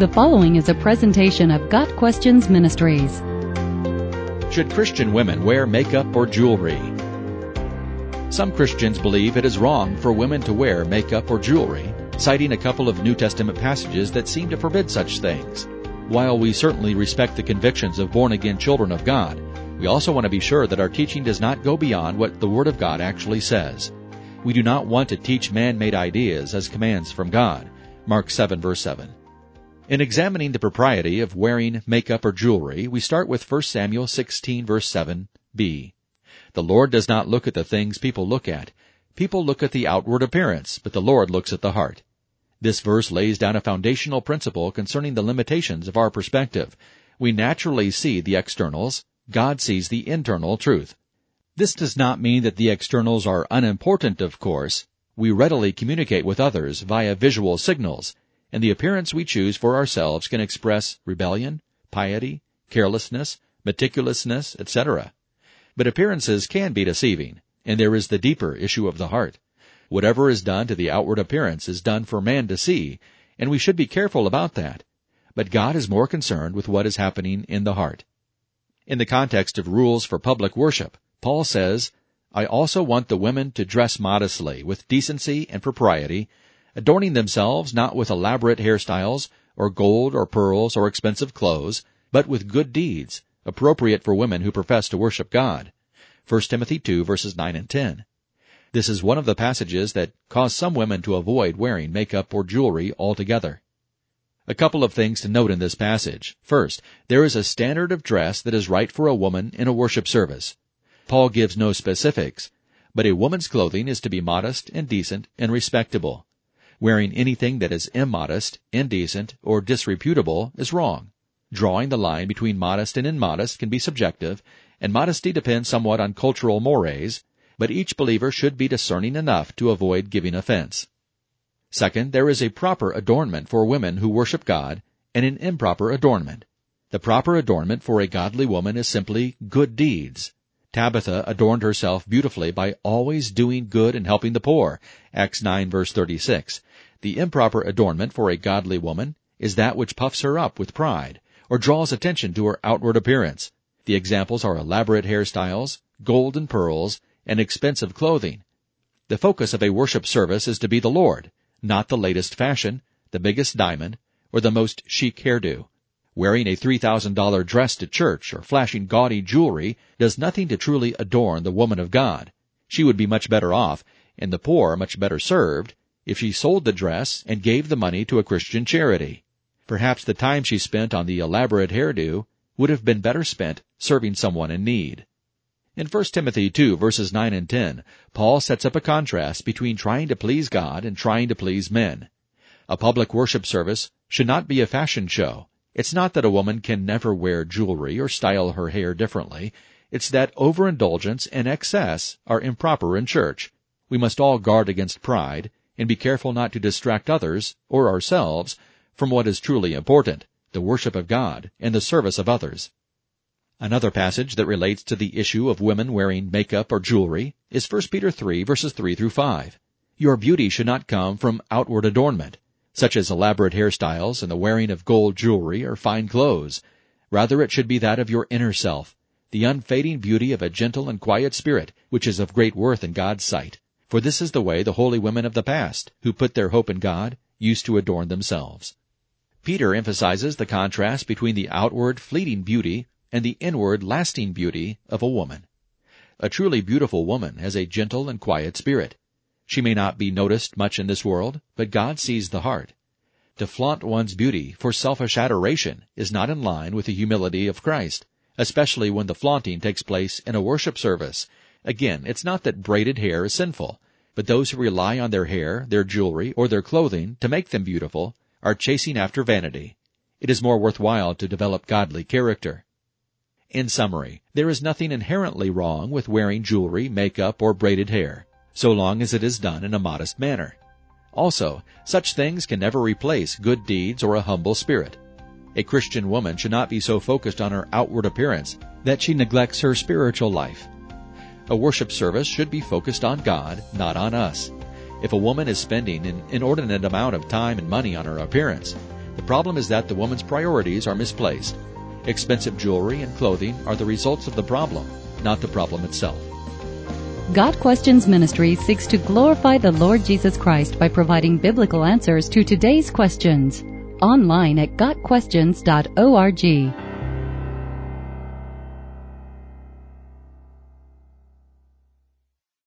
The following is a presentation of Got Questions Ministries. Should Christian women wear makeup or jewelry? Some Christians believe it is wrong for women to wear makeup or jewelry, citing a couple of New Testament passages that seem to forbid such things. While we certainly respect the convictions of born again children of God, we also want to be sure that our teaching does not go beyond what the Word of God actually says. We do not want to teach man-made ideas as commands from God. Mark 7 verse 7. In examining the propriety of wearing makeup or jewelry, we start with 1 Samuel 16 verse 7b. The Lord does not look at the things people look at. People look at the outward appearance, but the Lord looks at the heart. This verse lays down a foundational principle concerning the limitations of our perspective. We naturally see the externals. God sees the internal truth. This does not mean that the externals are unimportant, of course. We readily communicate with others via visual signals, and the appearance we choose for ourselves can express rebellion, piety, carelessness, meticulousness, etc. But appearances can be deceiving, and there is the deeper issue of the heart. Whatever is done to the outward appearance is done for man to see, and we should be careful about that. But God is more concerned with what is happening in the heart. In the context of rules for public worship, Paul says, I also want the women to dress modestly, with decency and propriety, adorning themselves not with elaborate hairstyles, or gold or pearls or expensive clothes, but with good deeds, appropriate for women who profess to worship God. 1 Timothy 2 verses 9 and 10. This is one of the passages that cause some women to avoid wearing makeup or jewelry altogether. A couple of things to note in this passage. First, there is a standard of dress that is right for a woman in a worship service. Paul gives no specifics, but a woman's clothing is to be modest and decent and respectable. Wearing anything that is immodest, indecent, or disreputable is wrong. Drawing the line between modest and immodest can be subjective, and modesty depends somewhat on cultural mores, but each believer should be discerning enough to avoid giving offense. Second, there is a proper adornment for women who worship God and an improper adornment. The proper adornment for a godly woman is simply good deeds. Tabitha adorned herself beautifully by always doing good and helping the poor. Acts 9 verse 36. The improper adornment for a godly woman is that which puffs her up with pride or draws attention to her outward appearance. The examples are elaborate hairstyles, gold and pearls, and expensive clothing. The focus of a worship service is to be the Lord, not the latest fashion, the biggest diamond, or the most chic hairdo. Wearing a $3,000 dress to church or flashing gaudy jewelry does nothing to truly adorn the woman of God. She would be much better off, and the poor much better served, if she sold the dress and gave the money to a Christian charity. Perhaps the time she spent on the elaborate hairdo would have been better spent serving someone in need. In 1 Timothy 2 verses 9 and 10, Paul sets up a contrast between trying to please God and trying to please men. A public worship service should not be a fashion show. It's not that a woman can never wear jewelry or style her hair differently. It's that overindulgence and excess are improper in church. We must all guard against pride and be careful not to distract others or ourselves from what is truly important, the worship of God and the service of others. Another passage that relates to the issue of women wearing makeup or jewelry is 1 Peter 3 verses 3 through 5. Your beauty should not come from outward adornment, such as elaborate hairstyles and the wearing of gold jewelry or fine clothes. Rather it should be that of your inner self, the unfading beauty of a gentle and quiet spirit, which is of great worth in God's sight. For this is the way the holy women of the past, who put their hope in God, used to adorn themselves. Peter emphasizes the contrast between the outward fleeting beauty and the inward lasting beauty of a woman. A truly beautiful woman has a gentle and quiet spirit. She may not be noticed much in this world, but God sees the heart. To flaunt one's beauty for selfish adoration is not in line with the humility of Christ, especially when the flaunting takes place in a worship service Again, it's not that braided hair is sinful, but those who rely on their hair, their jewelry, or their clothing to make them beautiful are chasing after vanity. It is more worthwhile to develop godly character. In summary, there is nothing inherently wrong with wearing jewelry, makeup, or braided hair, so long as it is done in a modest manner. Also, such things can never replace good deeds or a humble spirit. A Christian woman should not be so focused on her outward appearance that she neglects her spiritual life. A worship service should be focused on God, not on us. If a woman is spending an inordinate amount of time and money on her appearance, The problem is that the woman's priorities are misplaced. Expensive jewelry and clothing are the results of the problem, not the problem itself. Got Questions Ministry seeks to glorify the Lord Jesus Christ by providing biblical answers to today's questions. Online at GotQuestions.org.